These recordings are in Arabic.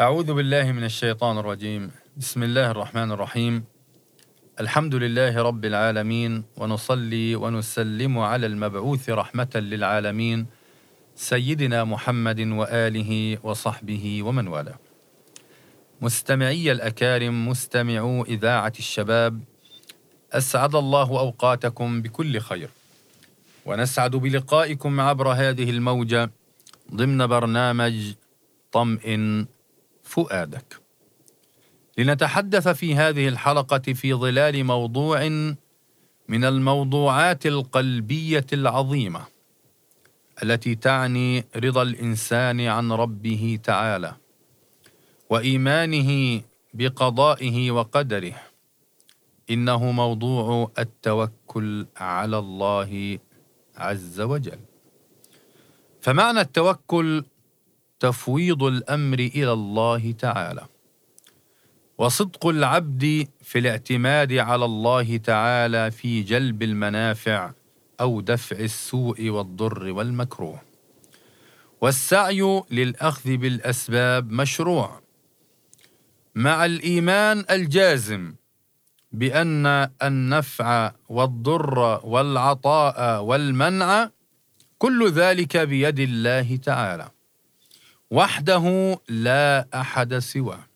أعوذ بالله من الشيطان الرجيم. بسم الله الرحمن الرحيم. الحمد لله رب العالمين ونصلي ونسلم على المبعوث رحمة للعالمين سيدنا محمد وآله وصحبه ومن والاه. مستمعي الأكارم مستمعو إذاعة الشباب أسعد الله أوقاتكم بكل خير. ونسعد بلقائكم عبر هذه الموجة ضمن برنامج طمئن فؤادك. لنتحدث في هذه الحلقة في ظلال موضوع من الموضوعات القلبية العظيمة التي تعني رضا الإنسان عن ربه تعالى وإيمانه بقضائه وقدره. إنه موضوع التوكل على الله عز وجل. فمعنى التوكل تفويض الأمر إلى الله تعالى. وصدق العبد في الاعتماد على الله تعالى في جلب المنافع أو دفع السوء والضر والمكروه. والسعي للأخذ بالأسباب مشروع. مع الإيمان الجازم بأن النفع والضر والعطاء والمنع كل ذلك بيد الله تعالى. وحده لا أحد سواه.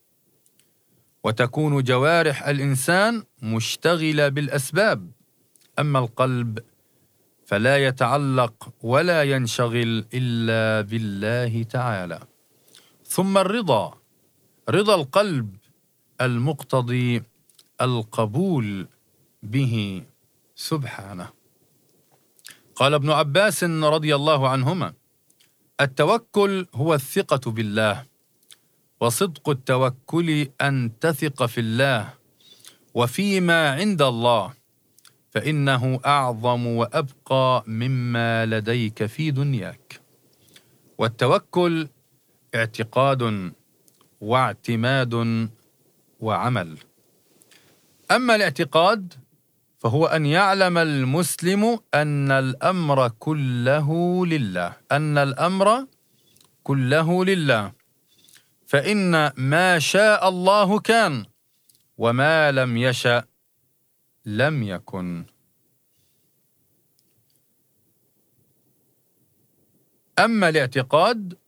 وتكون جوارح الإنسان مشتغلة بالأسباب. أما القلب فلا يتعلق ولا ينشغل إلا بالله تعالى. ثم الرضا. رضا القلب المقتضي القبول به سبحانه. قال ابن عباس رضي الله عنهما التوكل هو الثقة بالله وصدق التوكل أن تثق في الله وفيما عند الله فإنه أعظم وأبقى مما لديك في دنياك. والتوكل اعتقاد واعتماد وعمل. أما الاعتقاد فهو أن يعلم المسلم أن الأمر كله لله. أن الأمر كله لله. فإن ما شاء الله كان وما لم يشأ لم يكن. أما الاعتقاد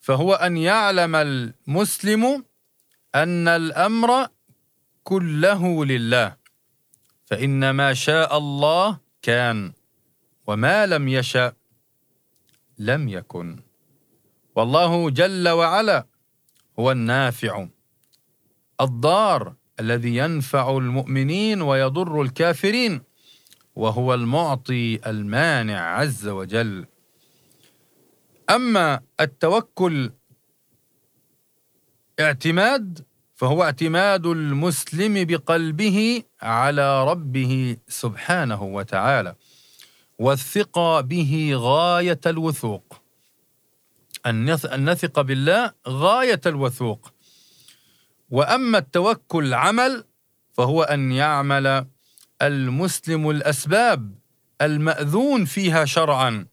فهو أن يعلم المسلم أن الأمر كله لله. فإن ما شاء الله كان وما لم يشأ لم يكن. والله جل وعلا هو النافع الضار الذي ينفع المؤمنين ويضر الكافرين وهو المعطي المانع عز وجل. أما التوكل اعتماد فهو اعتماد المسلم بقلبه على ربه سبحانه وتعالى والثقة به غاية الوثوق. أن نثق بالله غاية الوثوق. وأما التوكل عمل فهو أن يعمل المسلم الأسباب المأذون فيها شرعا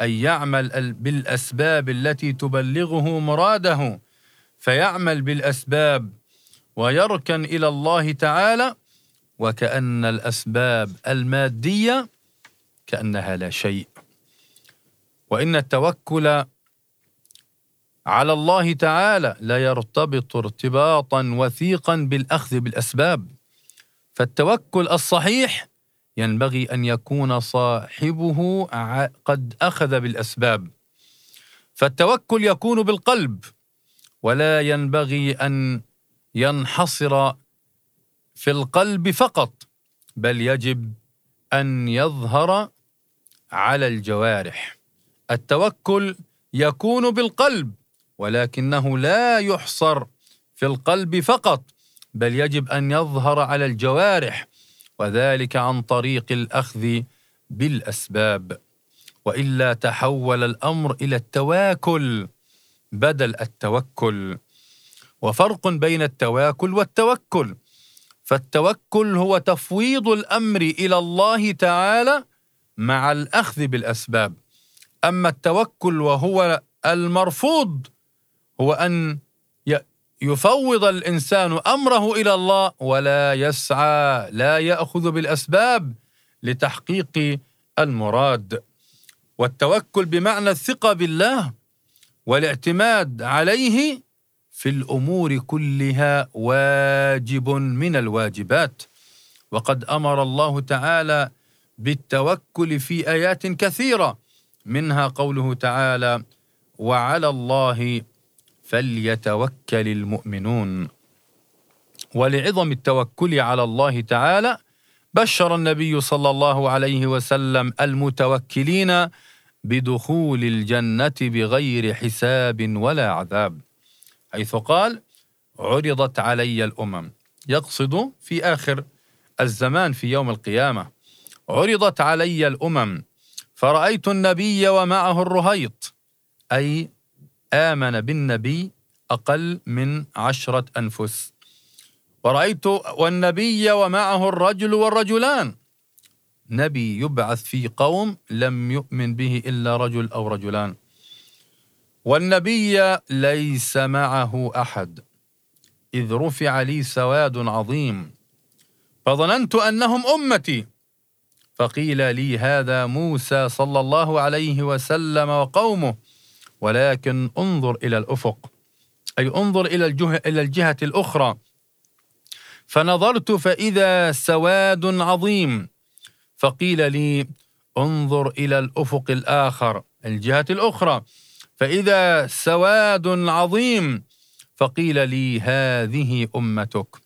أن يعمل بالأسباب التي تبلغه مراده فيعمل بالأسباب ويركن إلى الله تعالى وكأن الأسباب المادية كأنها لا شيء. وإن التوكل على الله تعالى لا يرتبط ارتباطا وثيقا بالأخذ بالأسباب. فالتوكل الصحيح ينبغي أن يكون صاحبه قد أخذ بالأسباب. فالتوكل يكون بالقلب ولا ينبغي أن ينحصر في القلب فقط بل يجب أن يظهر على الجوارح. التوكل يكون بالقلب ولكنه لا يحصر في القلب فقط بل يجب أن يظهر على الجوارح وذلك عن طريق الأخذ بالأسباب. وإلا تحول الأمر إلى التواكل بدل التوكل. وفرق بين التواكل والتوكل. فالتوكل هو تفويض الأمر إلى الله تعالى مع الأخذ بالأسباب. أما التوكل وهو المرفوض هو أن يفوض الإنسان أمره إلى الله ولا يسعى لا يأخذ بالأسباب لتحقيق المراد. والتوكل بمعنى الثقة بالله والاعتماد عليه في الأمور كلها واجب من الواجبات. وقد أمر الله تعالى بالتوكل في آيات كثيرة. منها قوله تعالى وعلى الله فليتوكل المؤمنون ولعظم التوكل على الله تعالى بشر النبي صلى الله عليه وسلم المتوكلين بدخول الجنة بغير حساب ولا عذاب. حيث قال عرضت علي الأمم. يقصد في آخر الزمان في يوم القيامة عرضت علي الأمم فرأيت النبي ومعه الرهيط. أي آمن بالنبي أقل من عشرة أنفس. ورأيت والنبي ومعه الرجل والرجلان. نبي يبعث في قوم لم يؤمن به إلا رجل أو رجلان. والنبي ليس معه أحد. إذ رفع لي سواد عظيم. فظننت أنهم أمتي. فقيل لي هذا موسى صلى الله عليه وسلم وقومه. ولكن انظر إلى الأفق. أي انظر إلى الجهة, إلى الجهة الأخرى. فنظرت فإذا سواد عظيم. فقيل لي انظر إلى الأفق الآخر الجهة الأخرى. فإذا سواد عظيم فقيل لي هذه أمتك.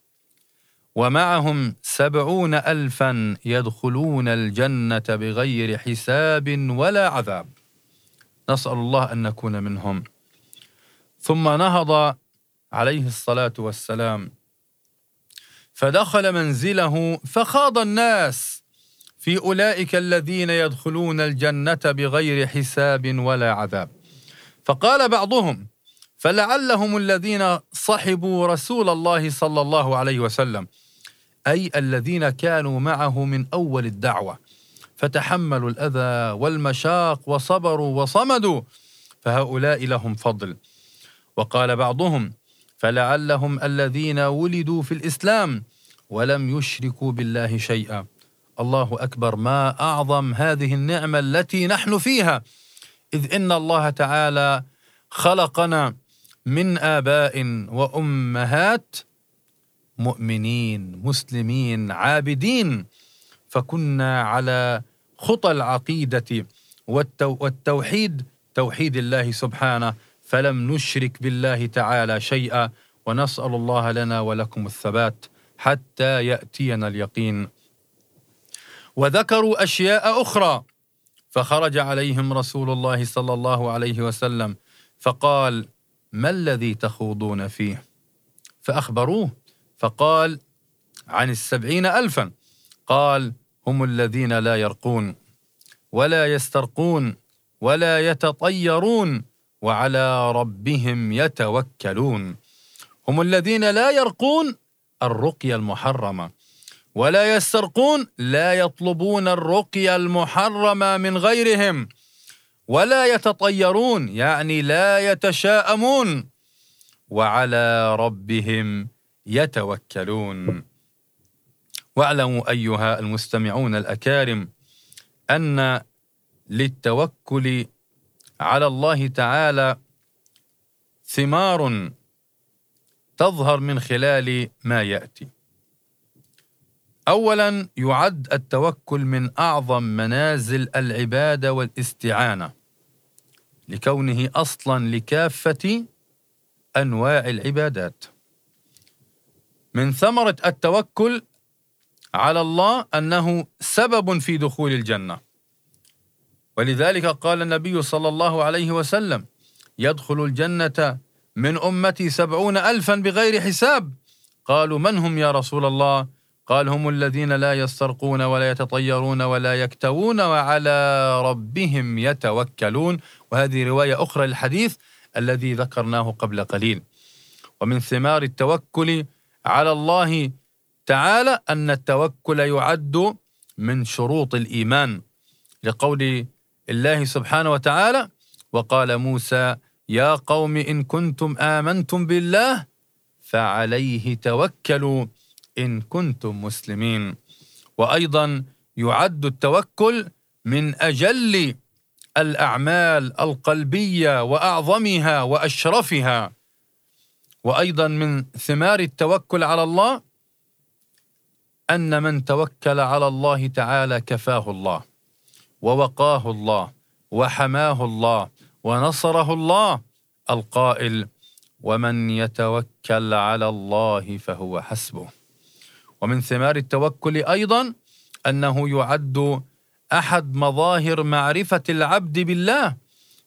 ومعهم سبعون ألفا يدخلون الجنة بغير حساب ولا عذاب. نسأل الله أن نكون منهم. ثم نهض عليه الصلاة والسلام. فدخل منزله فخاض الناس في أولئك الذين يدخلون الجنة بغير حساب ولا عذاب. فقال بعضهم فلعلهم الذين صحبوا رسول الله صلى الله عليه وسلم أي الذين كانوا معه من أول الدعوة فتحملوا الأذى والمشاق وصبروا وصمدوا فهؤلاء لهم فضل. وقال بعضهم فلعلهم الذين ولدوا في الإسلام ولم يشركوا بالله شيئا. الله أكبر ما أعظم هذه النعمة التي نحن فيها. إذ إن الله تعالى خلقنا من آباء وأمهات مؤمنين مسلمين عابدين. فكنا على خطى العقيدة والتوحيد توحيد الله سبحانه. فلم نشرك بالله تعالى شيئا ونسأل الله لنا ولكم الثبات حتى يأتينا اليقين. وذكروا أشياء أخرى. فخرج عليهم رسول الله صلى الله عليه وسلم فقال ما الذي تخوضون فيه؟ فأخبروه فقال عن السبعين الفا. قال هم الذين لا يرقون ولا يسترقون ولا يتطيرون وعلى ربهم يتوكلون. هم الذين لا يرقون الرقية المحرمة. ولا يسترقون لا يطلبون الرقيه المحرمه من غيرهم ولا يتطيرون يعني لا يتشاءمون وعلى ربهم يتوكلون. واعلموا أيها المستمعون الأكارم أن للتوكل على الله تعالى ثمار تظهر من خلال ما يأتي. اولا يعد التوكل من أعظم منازل العبادة والاستعانة لكونه أصلا لكافة أنواع العبادات. من ثمرة التوكل على الله أنه سبب في دخول الجنة. ولذلك قال النبي صلى الله عليه وسلم يدخل الجنة من أمتي سبعون ألفا بغير حساب قالوا من هم يا رسول الله؟ قال هم الذين لا يسترقون ولا يتطيرون ولا يكتوون وعلى ربهم يتوكلون. وهذه رواية أخرى للحديث الذي ذكرناه قبل قليل. ومن ثمار التوكل على الله تعالى أن التوكل يعد من شروط الإيمان. لقول الله سبحانه وتعالى وقال موسى يا قوم إن كنتم آمنتم بالله فعليه توكلوا. إن كنتم مسلمين. وأيضا يعد التوكل من أجل الأعمال القلبية وأعظمها وأشرفها. وأيضا من ثمار التوكل على الله أن من توكل على الله تعالى كفاه الله ووقاه الله وحماه الله ونصره الله القائل ومن يتوكل على الله فهو حسبه. ومن ثمار التوكل أيضا أنه يعد أحد مظاهر معرفة العبد بالله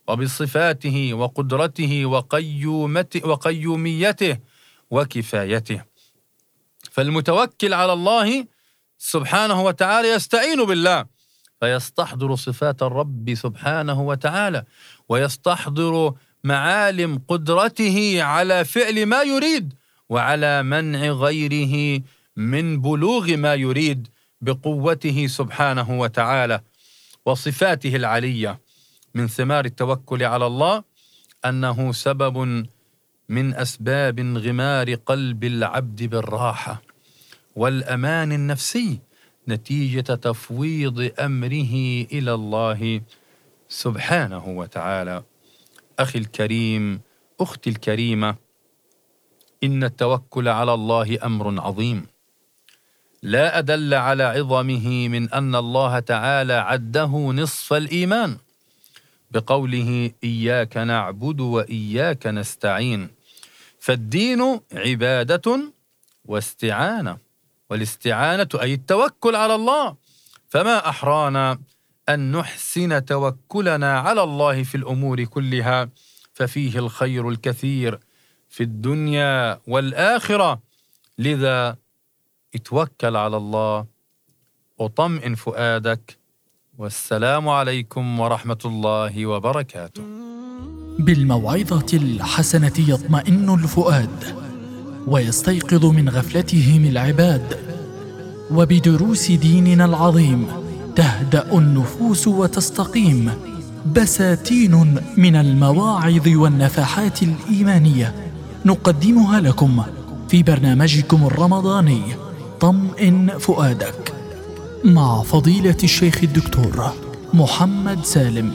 وبصفاته وقدرته وقيوميته وكفايته. فالمتوكل على الله سبحانه وتعالى يستعين بالله فيستحضر صفات الرب سبحانه وتعالى ويستحضر معالم قدرته على فعل ما يريد وعلى منع غيره من بلوغ ما يريد بقوته سبحانه وتعالى وصفاته العلية من ثمار التوكل على الله أنه سبب من أسباب انغمار قلب العبد بالراحة والأمان النفسي نتيجة تفويض أمره إلى الله سبحانه وتعالى. أخي الكريم أختي الكريمة إن التوكل على الله أمر عظيم. لا أدل على عظمه من أن الله تعالى عده نصف الإيمان بقوله إياك نعبد وإياك نستعين. فالدين عبادة واستعانة والاستعانة أي التوكل على الله. فما أحرانا أن نحسن توكلنا على الله في الأمور كلها ففيه الخير الكثير في الدنيا والآخرة. لذا اتوكل على الله وطمئن فؤادك. والسلام عليكم ورحمة الله وبركاته. بالموعظة الحسنة يطمئن الفؤاد ويستيقظ من غفلتهم العباد. وبدروس ديننا العظيم تهدأ النفوس وتستقيم. بساتين من المواعظ والنفحات الإيمانية نقدمها لكم في برنامجكم الرمضاني. طمئن فؤادك مع فضيلة الشيخ الدكتور محمد سالم.